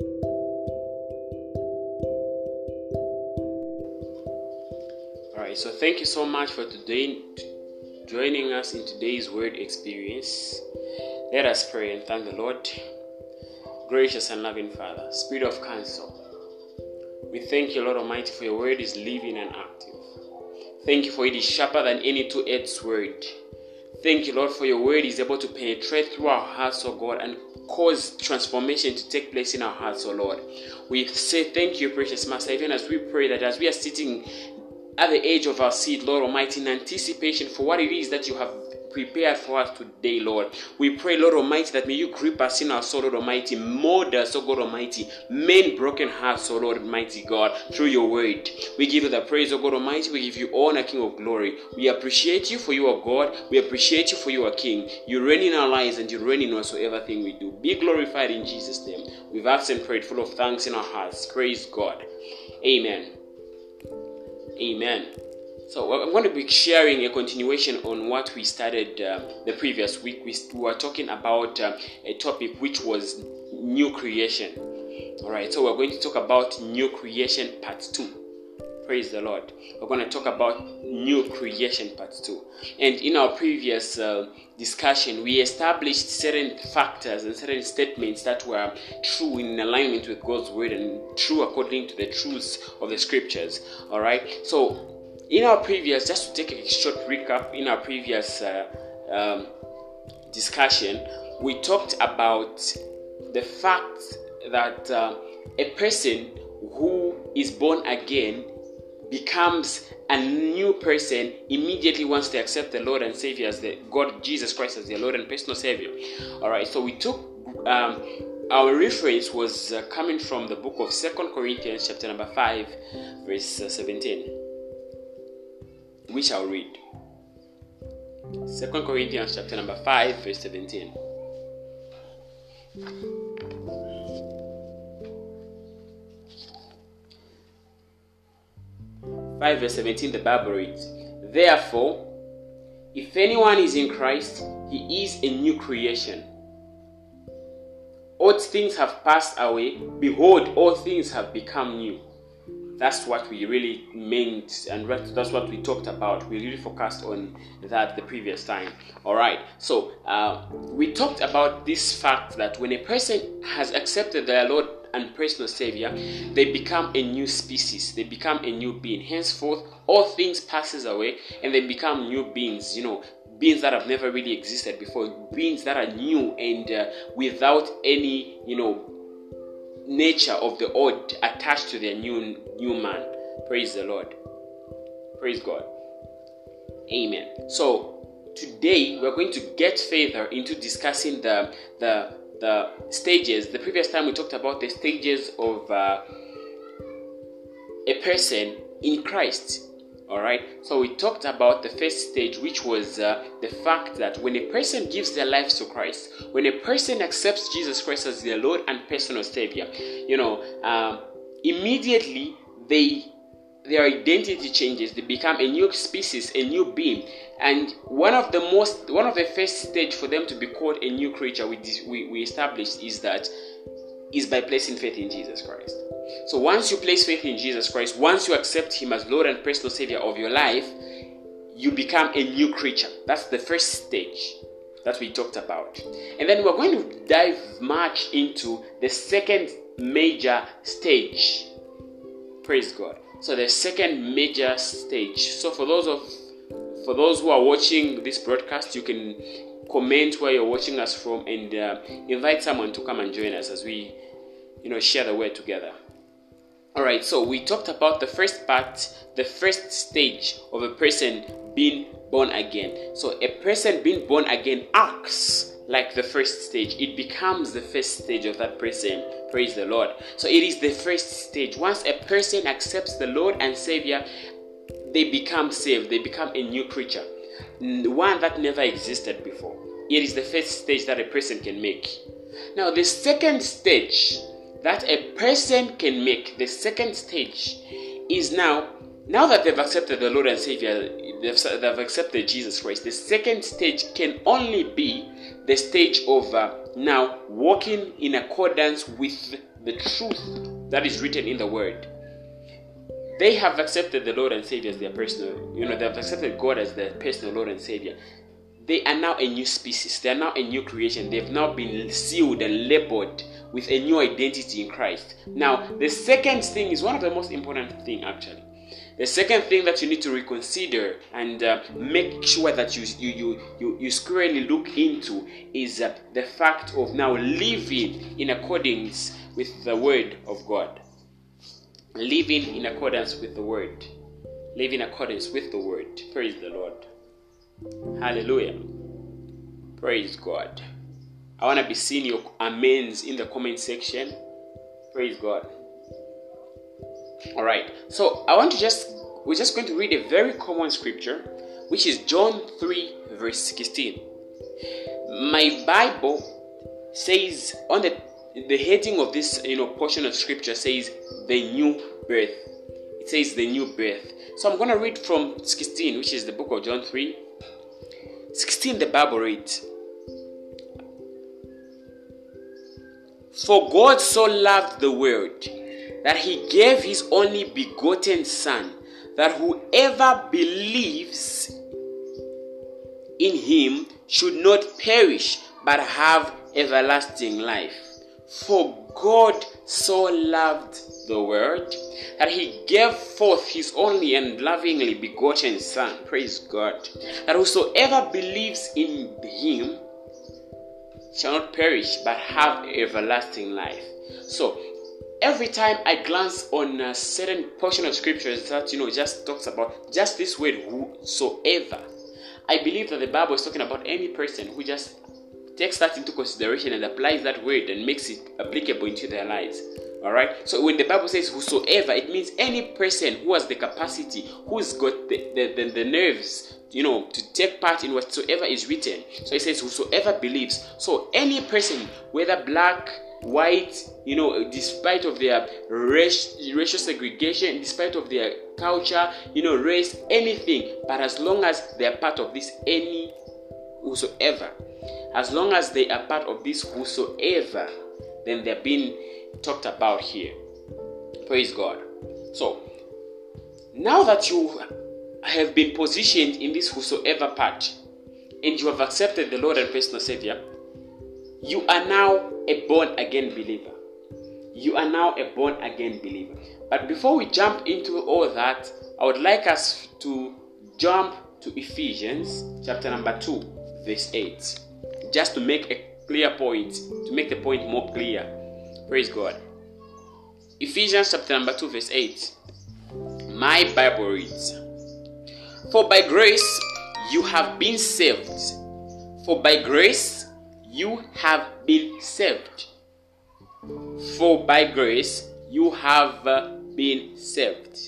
All right, so thank you so much for today joining us in today's word experience. Let us pray and thank the Lord. Gracious and loving Father, Spirit of counsel, we thank you, Lord Almighty, for your word is living and active. Thank you for it is sharper than any two-edged sword. Thank you, Lord, for your word is able to penetrate through our hearts, oh God, and cause transformation to take place in our hearts, oh Lord. We say thank you, precious Master, even as we pray that as we are sitting at the edge of our seat, Lord Almighty, in anticipation for what it is that you have prepared for us today, Lord. We pray, Lord Almighty, that may you grip us in our soul, Lord Almighty, mold us, oh God Almighty, mend broken hearts, oh Lord Almighty God, through your word. We give you the praise, oh God Almighty. We give you honor, King of glory. We appreciate you for you are God. We appreciate you for you are King. You reign in our lives and you reign in whatsoever thing we do. Be glorified in Jesus' name. We've asked and prayed full of thanks in our hearts. Praise God. Amen. Amen. So I'm going to be sharing a continuation on what we started uh, the previous week. We were talking about uh, a topic which was new creation. All right, so we're going to talk about new creation part two. Praise the Lord. We're going to talk about new creation part two. And in our previous uh, discussion, we established certain factors and certain statements that were true in alignment with God's word and true according to the truths of the scriptures. All right, so in our previous, just to take a short recap, in our previous uh, um, discussion, we talked about the fact that uh, a person who is born again becomes a new person immediately once they accept the Lord and Savior as the God Jesus Christ as their Lord and personal Savior. All right, so we took um, our reference was uh, coming from the book of Second Corinthians, chapter number five, verse uh, seventeen which I'll read. 2 Corinthians chapter number 5 verse 17. Five verse seventeen, the Bible reads, Therefore, if anyone is in Christ, he is a new creation. Old things have passed away; behold, all things have become new that's what we really meant and that's what we talked about. We really focused on that the previous time. All right. So uh, we talked about this fact that when a person has accepted their lord and personal savior they become a new species. They become a new being. Henceforth all things passes away and they become new beings. You know beings that have never really existed before. Beings that are new and uh, without any you know nature of the old attached to their new new man. Praise the Lord. Praise God. Amen. So today we're going to get further into discussing the the the stages. The previous time we talked about the stages of uh, a person in Christ. All right. So we talked about the first stage, which was uh, the fact that when a person gives their life to Christ, when a person accepts Jesus Christ as their Lord and personal Savior, you know, um, immediately they their identity changes. They become a new species, a new being. And one of the most, one of the first stage for them to be called a new creature, we, we, we established is that is by placing faith in Jesus Christ. So once you place faith in Jesus Christ, once you accept Him as Lord and personal Savior of your life, you become a new creature. That's the first stage that we talked about. And then we're going to dive much into the second major stage. Praise God. So the second major stage. So for those of for those who are watching this broadcast, you can comment where you're watching us from and uh, invite someone to come and join us as we you know share the word together. All right, so we talked about the first part, the first stage of a person being born again. So a person being born again acts like the first stage. It becomes the first stage of that person. Praise the Lord. So it is the first stage. Once a person accepts the Lord and Savior, they become saved. They become a new creature, one that never existed before. It is the first stage that a person can make. Now, the second stage that a person can make, the second stage, is now now that they've accepted the Lord and Savior, they've, they've accepted Jesus Christ. The second stage can only be the stage of uh, now walking in accordance with the truth that is written in the Word. They have accepted the Lord and Savior as their personal, you know, they have accepted God as their personal Lord and Savior. They are now a new species. They are now a new creation. They've now been sealed and labeled with a new identity in Christ. Now, the second thing is one of the most important thing actually the second thing that you need to reconsider and uh, make sure that you you you you, you squarely look into is uh, the fact of now living in accordance with the word of God. Living in accordance with the word. Living in accordance with the word. Praise the Lord. Hallelujah. Praise God. I want to be seeing your amens in the comment section. Praise God. All right. So I want to just we're just going to read a very common scripture, which is John 3 verse 16. My Bible says on the the heading of this you know portion of scripture says the new birth. It says the new birth. So I'm going to read from 16, which is the book of John 3. 16 the Bible reads For God so loved the world that he gave his only begotten Son, that whoever believes in him should not perish but have everlasting life. For God so loved the world that he gave forth his only and lovingly begotten Son, praise God, that whosoever believes in him shall not perish but have everlasting life. So, every time I glance on a certain portion of scriptures that you know just talks about just this word whosoever, I believe that the Bible is talking about any person who just takes that into consideration and applies that word and makes it applicable into their lives. All right. So when the Bible says whosoever, it means any person who has the capacity, who's got the, the, the, the nerves, you know, to take part in whatsoever is written. So it says whosoever believes. So any person, whether black, white, you know, despite of their race, racial segregation, despite of their culture, you know, race, anything, but as long as they are part of this, any whosoever, as long as they are part of this whosoever, then they're being talked about here. Praise God. So, now that you have been positioned in this whosoever part and you have accepted the Lord and personal Savior, you are now a born again believer. You are now a born again believer. But before we jump into all that, I would like us to jump to Ephesians chapter number 2, verse 8. Just to make a clear point, to make the point more clear. Praise God. Ephesians chapter number 2, verse 8. My Bible reads For by grace you have been saved. For by grace you have been saved. For by grace you have uh, been saved.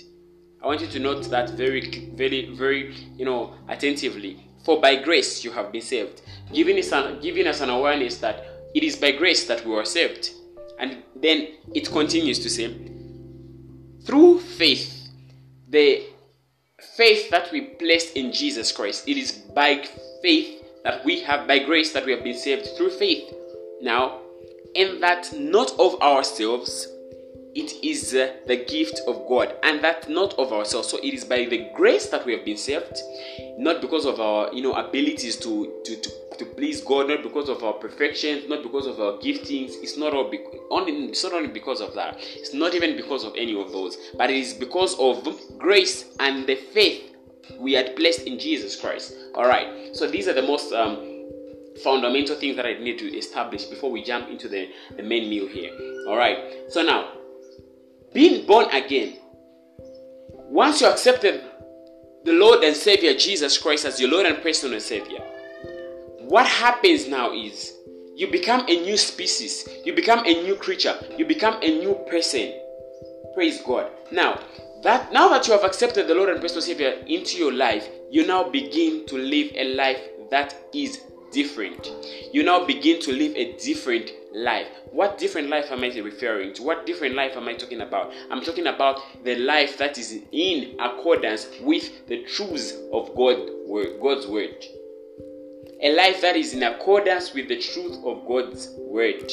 I want you to note that very, very, very, you know, attentively. For by grace you have been saved, giving us an, giving us an awareness that it is by grace that we were saved. And then it continues to say, through faith, the faith that we placed in Jesus Christ, it is by faith that we have by grace that we have been saved through faith. Now, and that not of ourselves, it is uh, the gift of God, and that not of ourselves. So it is by the grace that we have been saved, not because of our you know abilities to to, to, to please God, not because of our perfections, not because of our giftings. It's not all be- only it's not only because of that. It's not even because of any of those, but it is because of grace and the faith we had placed in Jesus Christ. All right. So these are the most um, fundamental things that I need to establish before we jump into the, the main meal here. All right. So now, being born again, once you accepted the Lord and Savior Jesus Christ as your Lord and personal Savior, what happens now is you become a new species, you become a new creature, you become a new person. Praise God. Now, that now that you have accepted the Lord and personal Savior into your life, you now begin to live a life that is different. You now begin to live a different life. What different life am I referring to? What different life am I talking about? I'm talking about the life that is in accordance with the truths of God, God's word. A life that is in accordance with the truth of God's word.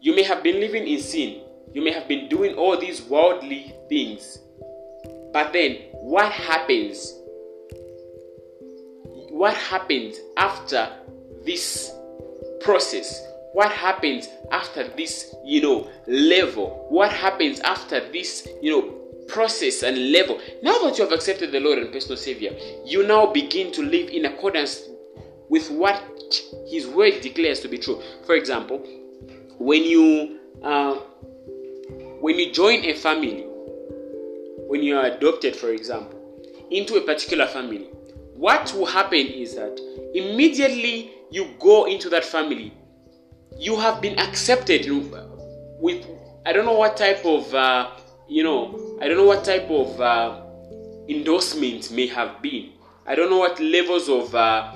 You may have been living in sin. You may have been doing all these worldly things. But then, what happens what happens after this process? What happens after this you know level? What happens after this you know process and level? Now that you have accepted the lord and personal savior you now begin to live in accordance with what his word declares to be true. For example when you uh, when you join a family when you are adopted for example into a particular family what will happen is that immediately you go into that family, you have been accepted with I don't know what type of uh, you know I don't know what type of uh, endorsement may have been. I don't know what levels of uh,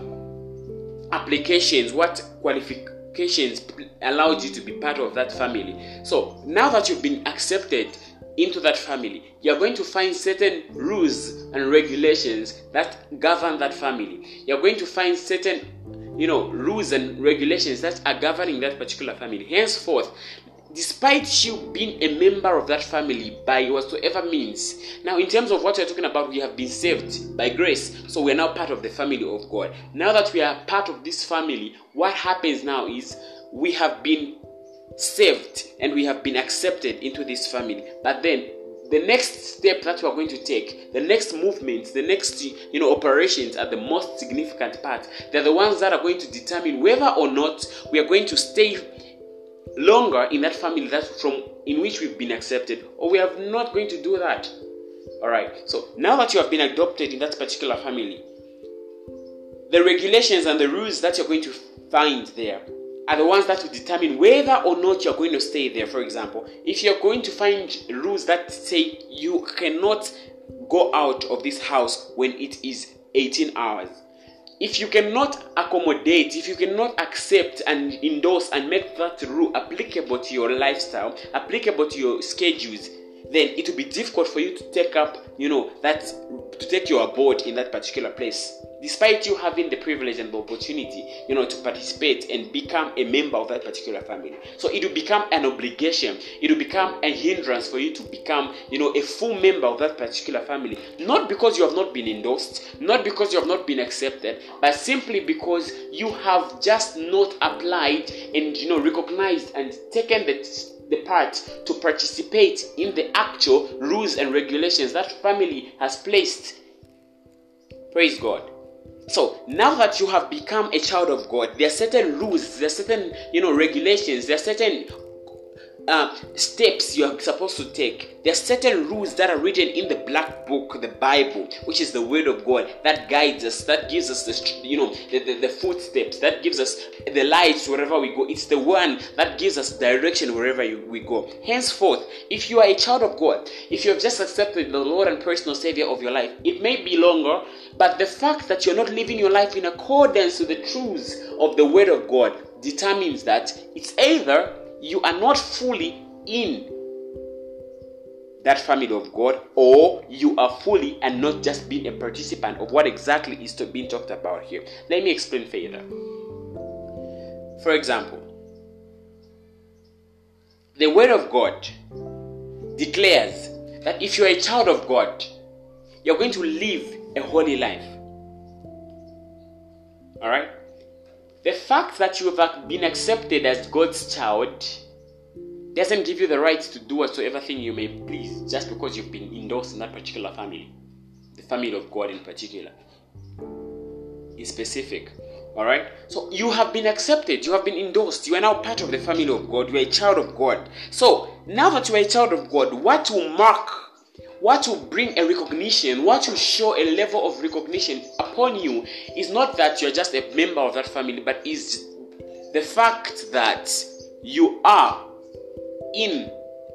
applications, what qualifications allowed you to be part of that family. So now that you've been accepted, into that family, you're going to find certain rules and regulations that govern that family. You're going to find certain, you know, rules and regulations that are governing that particular family. Henceforth, despite you being a member of that family by whatsoever means. Now, in terms of what we're talking about, we have been saved by grace, so we're now part of the family of God. Now that we are part of this family, what happens now is we have been saved and we have been accepted into this family. But then the next step that we are going to take, the next movements, the next you know operations are the most significant part. They're the ones that are going to determine whether or not we are going to stay longer in that family that from in which we've been accepted, or we are not going to do that. Alright, so now that you have been adopted in that particular family, the regulations and the rules that you're going to find there are the ones that will determine whether or not you're going to stay there. For example, if you're going to find rules that say you cannot go out of this house when it is 18 hours, if you cannot accommodate, if you cannot accept and endorse and make that rule applicable to your lifestyle, applicable to your schedules, then it will be difficult for you to take up, you know, that to take your abode in that particular place despite you having the privilege and the opportunity you know to participate and become a member of that particular family. So it will become an obligation. It will become a hindrance for you to become you know a full member of that particular family. Not because you have not been endorsed not because you have not been accepted but simply because you have just not applied and you know recognized and taken the the part to participate in the actual rules and regulations that family has placed. Praise god. So now that you have become a child of God, there are certain rules, there are certain you know regulations, there are certain uh, steps you are supposed to take. There are certain rules that are written in the black book, the Bible, which is the Word of God, that guides us, that gives us the you know the, the, the footsteps, that gives us the lights wherever we go. It's the one that gives us direction wherever you, we go. Henceforth, if you are a child of God, if you have just accepted the Lord and personal Savior of your life, it may be longer, but the fact that you're not living your life in accordance to the truths of the Word of God determines that it's either you are not fully in that family of God, or you are fully and not just being a participant of what exactly is to being talked about here. Let me explain further. For example, the Word of God declares that if you're a child of God, you're going to live a holy life. All right? The fact that you have been accepted as God's child doesn't give you the right to do whatsoever thing you may please just because you've been endorsed in that particular family, the family of God in particular. In specific. Alright? So you have been accepted, you have been endorsed, you are now part of the family of God, you are a child of God. So now that you are a child of God, what will mark what will bring a recognition, what will show a level of recognition upon you is not that you're just a member of that family, but is the fact that you are in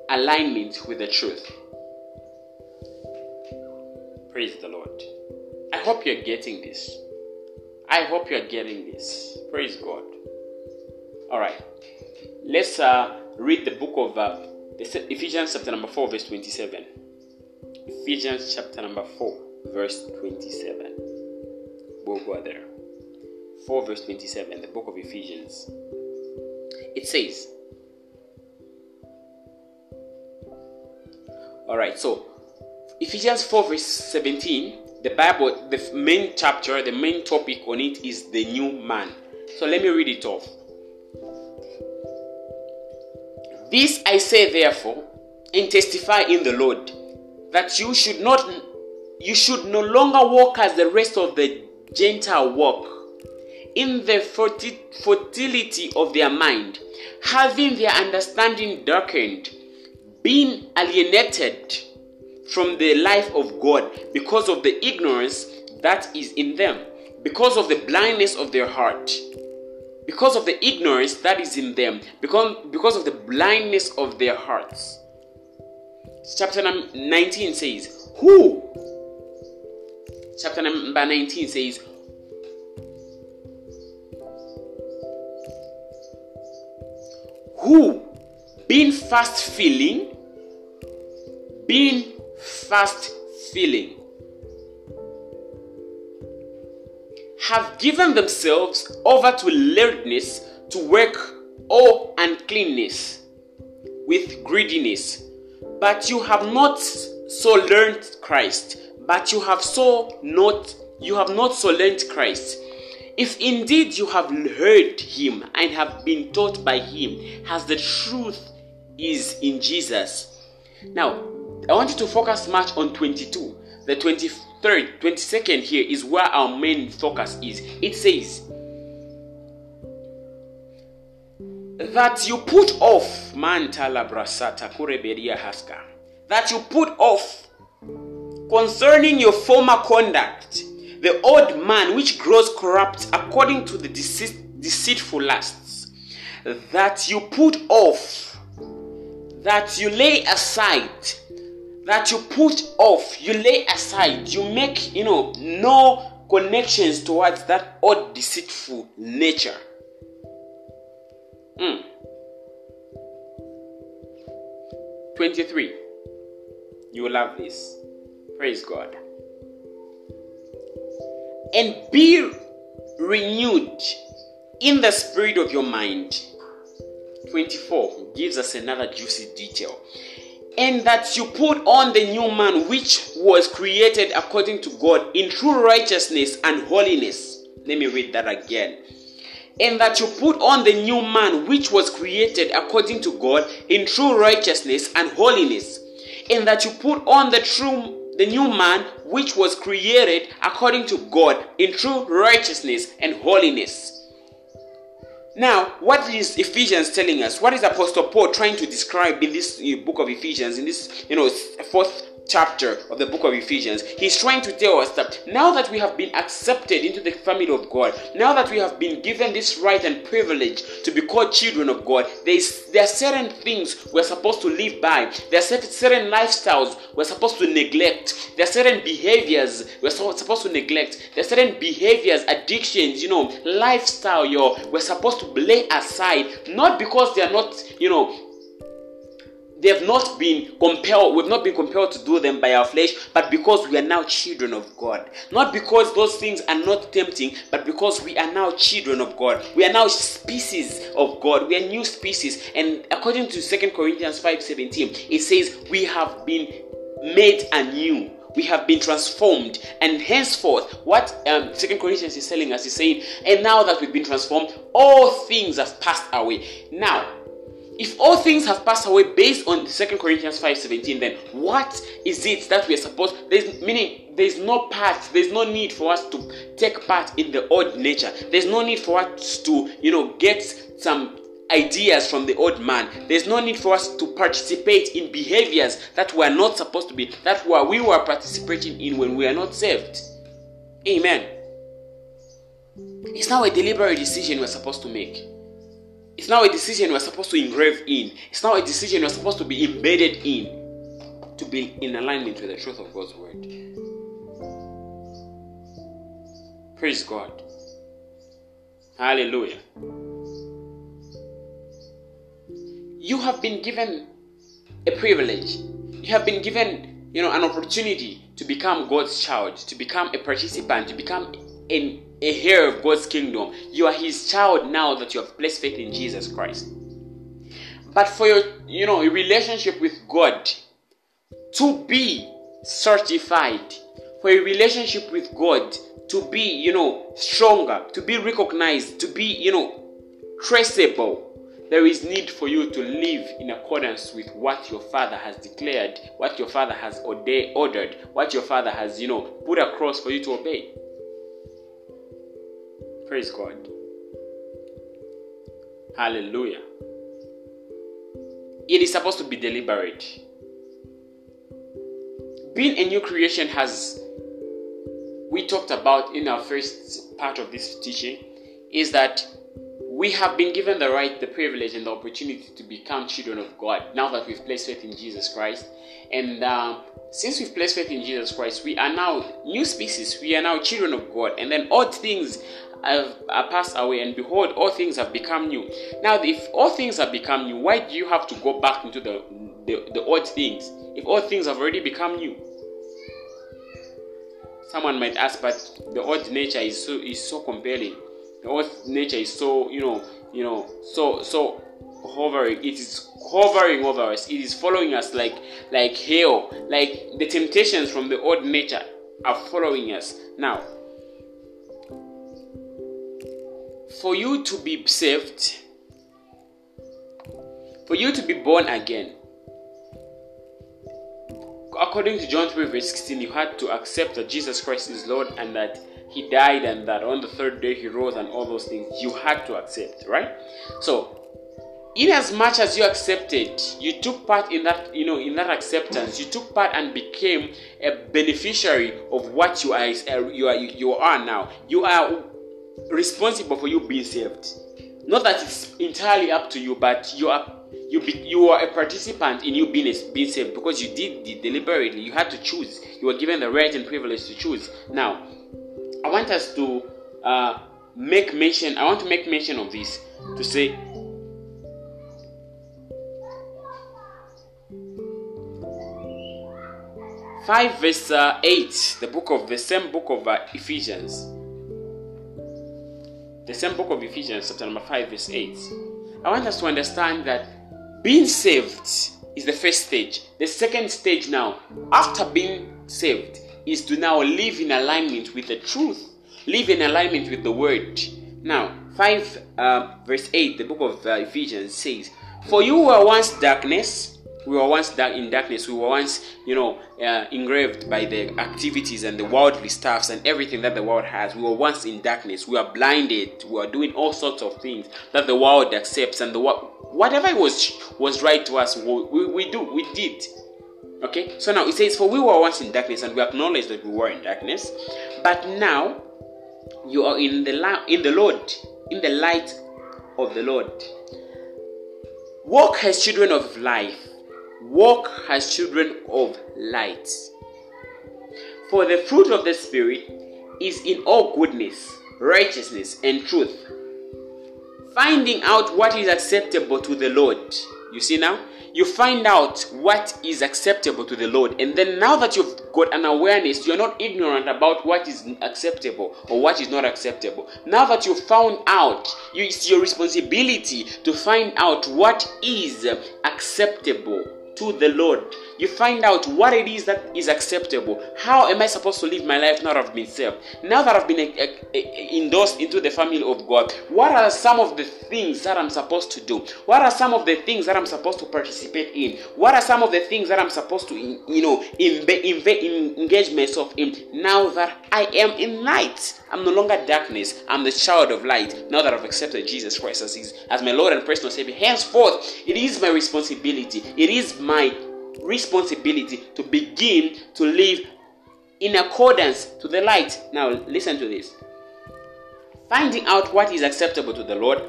alignment with the truth. Praise the Lord. I hope you're getting this. I hope you are getting this. Praise God. All right. Let's uh, read the book of uh, Ephesians chapter number 4 verse 27. Ephesians chapter number 4 verse 27. We'll go there. 4 verse 27, the book of Ephesians. It says, All right, so Ephesians 4 verse 17, the Bible, the main chapter, the main topic on it is the new man. So let me read it off. This I say therefore, and testify in the Lord, that you should not you should no longer walk as the rest of the Gentile walk, in the fertility of their mind, having their understanding darkened, being alienated from the life of God because of the ignorance that is in them, because of the blindness of their heart because of the ignorance that is in them, because, because of the blindness of their hearts. Chapter 19 says, Who? Chapter number 19 says, Who, being fast feeling, being fast feeling, have given themselves over to lewdness to work all uncleanness with greediness. But you have not so learned Christ, but you have so not you have not so learned Christ. If indeed you have heard him and have been taught by him, as the truth is in Jesus. Now, I want you to focus much on 22. The 23rd, 22nd here is where our main focus is. It says, that you put off mantala brasata kureberia haska that you put off concerning your former conduct the old man which grows corrupt according to the deceit, deceitful lusts that you put off that you lay aside that you put off, you lay aside, you make, you know, no connections towards that odd deceitful nature. Mm. 23. You will love this. Praise God. And be renewed in the spirit of your mind. 24 gives us another juicy detail and that you put on the new man which was created according to God in true righteousness and holiness. Let me read that again. And that you put on the new man which was created according to God in true righteousness and holiness. And that you put on the true the new man which was created according to God in true righteousness and holiness. Now, what is Ephesians telling us? What is Apostle Paul trying to describe in this uh, book of Ephesians, in this, you know, fourth chapter of the book of Ephesians, he's trying to tell us that now that we have been accepted into the family of God, now that we have been given this right and privilege to be called children of God, there's, there are certain things we're supposed to live by. There are certain lifestyles we're supposed to neglect. There are certain behaviors we're supposed to neglect. There are certain behaviors, addictions, you know, lifestyle, yo, we're supposed to lay aside, not because they are not, you know, they have not been compelled we've not been compelled to do them by our flesh but because we are now children of god. Not because those things are not tempting but because we are now children of god. We are now species of god. We are new species. And according to Second corinthians 5:17, it says we have been made anew. We have been transformed. And henceforth what um, second corinthians is telling us is saying and now that we've been transformed all things have passed away. Now if all things have passed away based on 2 Corinthians 5:17, then what is it that we are supposed there's meaning there's no part, there's no need for us to take part in the old nature. There's no need for us to, you know, get some ideas from the old man. There's no need for us to participate in behaviors that we are not supposed to be, that we were participating in when we are not saved. Amen. It's now a deliberate decision we're supposed to make. It's now a decision we're supposed to engrave in. It's now a decision we're supposed to be embedded in to be in alignment with the truth of God's word. Praise God. Hallelujah. You have been given a privilege. You have been given, you know, an opportunity to become God's child, to become a participant, to become an, a heir of God's kingdom. You are His child now that you have placed faith in Jesus Christ. But for your, you know, your relationship with God to be certified, for a relationship with God to be, you know, stronger, to be recognized, to be, you know, traceable, there is need for you to live in accordance with what your father has declared, what your father has ordered, what your father has, you know, put across for you to obey. Praise God. Hallelujah. It is supposed to be deliberate. Being a new creation has we talked about in our first part of this teaching is that we have been given the right, the privilege, and the opportunity to become children of God now that we've placed faith in Jesus Christ. And uh, since we've placed faith in Jesus Christ, we are now new species. We are now children of God. And then old things are passed away, and behold, all things have become new. Now, if all things have become new, why do you have to go back into the, the, the old things if all things have already become new? someone might ask, but the old nature is so is so compelling. The old nature is so you know you know so so hovering. It is hovering over us. It is following us like like hail. Like the temptations from the old nature are following us now. For you to be saved, for you to be born again, according to John 3, verse 16, you had to accept that Jesus Christ is Lord and that He died and that on the third day He rose and all those things. You had to accept, right? So, in as much as you accepted, you took part in that, you know, in that acceptance, you took part and became a beneficiary of what you are, you are, you are now. You are responsible for you being saved. Not that it's entirely up to you, but you are you be, you are a participant in you being, being saved because you did it deliberately. You had to choose. You were given the right and privilege to choose. Now, I want us to uh, make mention. I want to make mention of this to say. Five verse uh, eight, the book of the same book of uh, Ephesians, the same book of Ephesians, chapter number five, verse eight. I want us to understand that being saved is the first stage. The second stage now, after being saved, is to now live in alignment with the truth, live in alignment with the word. Now, 5 uh, verse 8, the book of uh, Ephesians says, For you were once darkness, we were once dark in darkness, we were once, you know, uh, engraved by the activities and the worldly stuffs and everything that the world has. We were once in darkness, we are blinded, we are doing all sorts of things that the world accepts and the world whatever was was right to us, we, we do, we did. Okay, so now it says, For we were once in darkness, and we acknowledge that we were in darkness, but now you are in the la- in the Lord, in the light of the Lord. Walk as children of life. Walk as children of light. For the fruit of the Spirit is in all goodness, righteousness, and truth finding out what is acceptable to the Lord. You see now? You find out what is acceptable to the Lord. And then now that you've got an awareness, you're not ignorant about what is acceptable or what is not acceptable. Now that you've found out, it's your responsibility to find out what is acceptable to the Lord. You find out what it is that is acceptable. How am I supposed to live my life now that I've been saved? Now that I've been eh, eh, eh, endorsed into the family of God, what are some of the things that I'm supposed to do? What are some of the things that I'm supposed to participate in? What are some of the things that I'm supposed to, you know, engage myself in now that I am in light? I'm no longer darkness. I'm the child of light now that I've accepted Jesus Christ as, his, as my Lord and personal Savior. Henceforth, it is my responsibility. It is my responsibility to begin to live in accordance to the light. Now, listen to this. Finding out what is acceptable to the Lord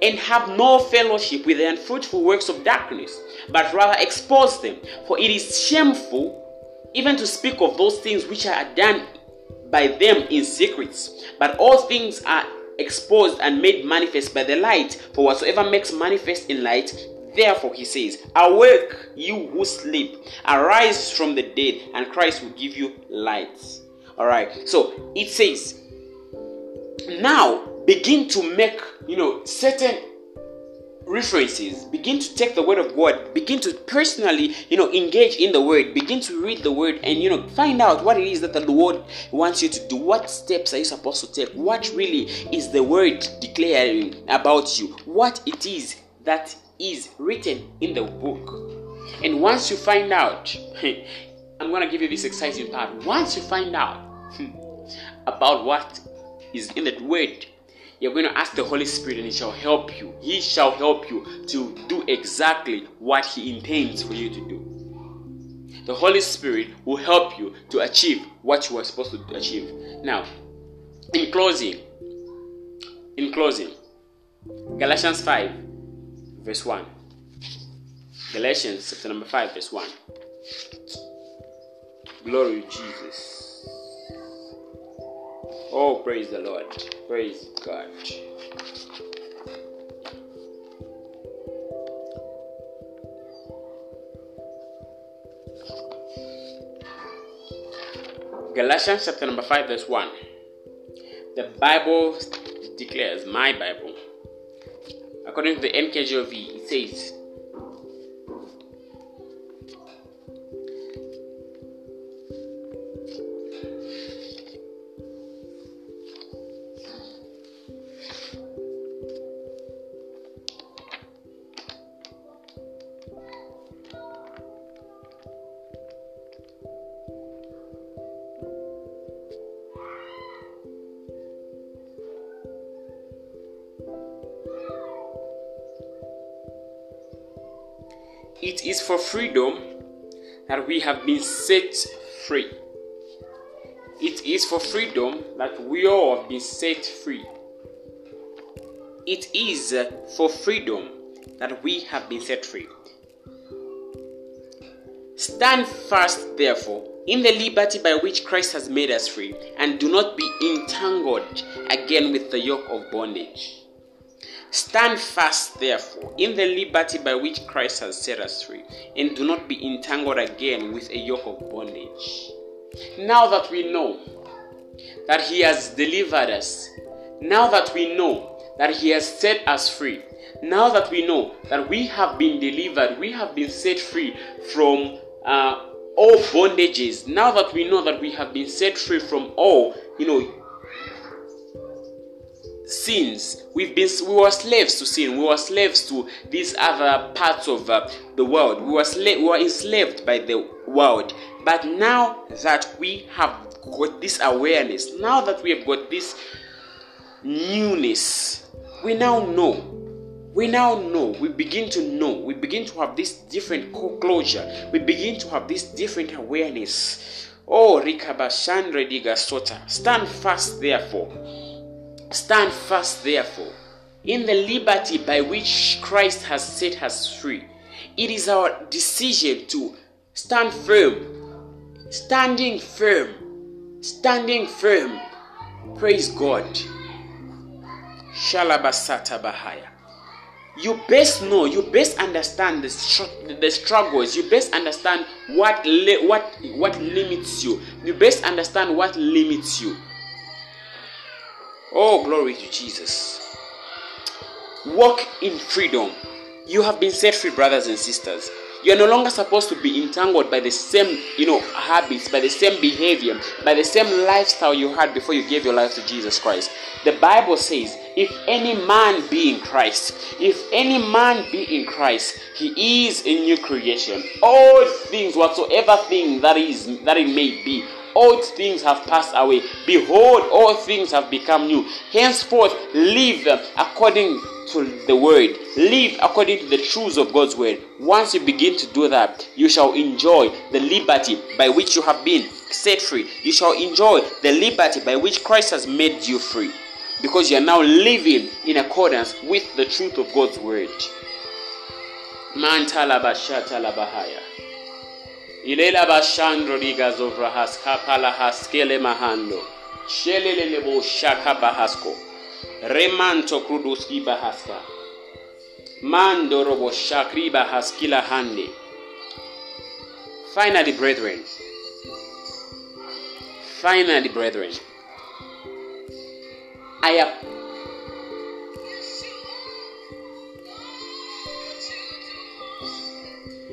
and have no fellowship with the unfruitful works of darkness, but rather expose them. For it is shameful even to speak of those things which are done by them in secrets. But all things are exposed and made manifest by the light. For whatsoever makes manifest in light, therefore he says, Awake, you who sleep, arise from the dead, and Christ will give you light. All right. So it says, now begin to make you know certain references. Begin to take the word of god. Begin to personally you know engage in the word. Begin to read the word and you know find out what it is that the lord wants you to do. What steps are you supposed to take? What really is the word declaring about you? What it is that is written in the book and once you find out i'm going to give you this exciting part once you find out about what is in that word you're going to ask the Holy Spirit and He shall help you. He shall help you to do exactly what He intends for you to do. The Holy Spirit will help you to achieve what you are supposed to achieve. Now, in closing, in closing, Galatians 5, verse 1. Galatians chapter number 5, verse 1. Glory Jesus. Oh, praise the Lord. Praise God. Galatians chapter number 5, verse 1. The Bible declares, my Bible, according to the NKJV, it says, freedom that we have been set free. It is for freedom that we all have been set free. It is uh, for freedom that we have been set free. Stand fast, therefore, in the liberty by which Christ has made us free, and do not be entangled again with the yoke of bondage. Stand fast, therefore, in the liberty by which Christ has set us free, and do not be entangled again with a yoke of bondage. Now that we know that He has delivered us, now that we know that He has set us free, now that we know that we have been delivered, we have been set free from uh, all bondages, now that we know that we have been set free from all, you know, sins. We've been we were slaves to sin. We were slaves to these other parts of uh, the world. We were sla- we were enslaved by the world. But now that we have got this awareness now that we have got this newness we now know. We now know. We begin to know. We begin to have this different closure. We begin to have this different awareness. Oh rikabashandre digasota stand fast therefore Stand fast, therefore, in the liberty by which Christ has set us free. It is our decision to stand firm, standing firm, standing firm. Praise God. Shalabasata Bahaya. You best know, you best understand the, the struggles. You best understand what li- what what limits you. You best understand what limits you. Oh, glory to Jesus. Walk in freedom. You have been set free, brothers and sisters. You are no longer supposed to be entangled by the same, you know, habits, by the same behavior, by the same lifestyle you had before you gave your life to Jesus Christ. The Bible says, if any man be in Christ, if any man be in Christ, he is a new creation. All things, whatsoever thing that is that it may be, old things have passed away. Behold, all things have become new. Henceforth, live according to the word. Live according to the truths of God's word. Once you begin to do that, you shall enjoy the liberty by which you have been set free. You shall enjoy the liberty by which Christ has made you free. Because you are now living in accordance with the truth of God's word. Man Mantalabashatalabahaya. Ilela bashandro diga zovrahas kapala haskele mahando. Shelele lebo shaka bahasko. Remanto kruduski bahaska. Mando robo shakriba haskila hande. Finally, brethren. Finally, brethren. I am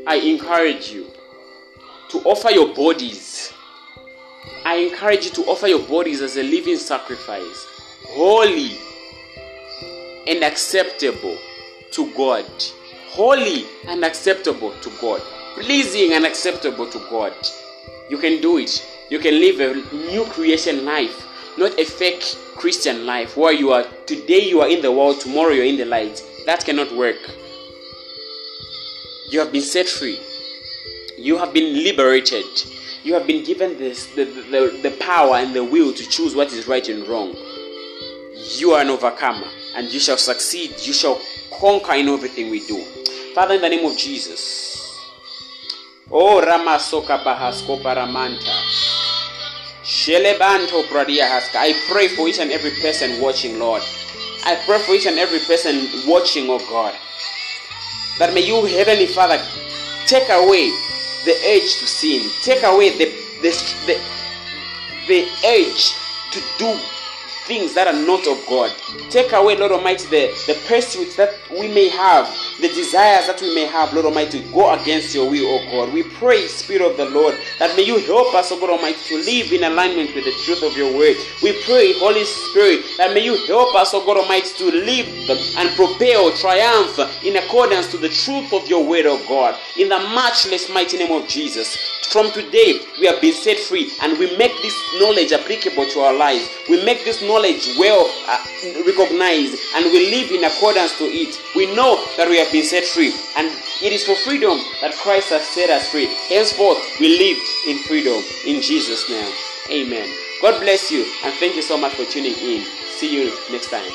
I encourage you to offer your bodies. I encourage you to offer your bodies as a living sacrifice, holy and acceptable to God. Holy and acceptable to God. Pleasing and acceptable to God. You can do it. You can live a new creation life, not a fake Christian life where you are today you are in the world, tomorrow you're in the light. That cannot work. You have been set free. You have been liberated. You have been given this, the, the, the power and the will to choose what is right and wrong. You are an overcomer and you shall succeed. You shall conquer in everything we do. Father, in the name of Jesus. Oh, Ramasoka Bahasko Paramanta. Shelebanto Pradia Haska. I pray for each and every person watching, Lord. I pray for each and every person watching, oh God that may you, Heavenly Father, take away the urge to sin, take away the the the, the to do things that are not of God. Take away, Lord Almighty, the, the pursuits that we may have, the desires that we may have, Lord Almighty, go against your will, oh God. We pray, Spirit of the Lord, that may you help us, oh God Almighty, to live in alignment with the truth of your word. We pray, Holy Spirit, that may you help us, oh God Almighty, to live and propel, triumph in accordance to the truth of your word, oh God. In the matchless mighty name of Jesus. From today, we have been set free and we make this knowledge applicable to our lives. We make this knowledge well uh, recognized and we live in accordance to it. We know that we have been set free and it is for freedom that Christ has set us free. Henceforth, we live in freedom in Jesus' name. Amen. God bless you and thank you so much for tuning in. See you next time.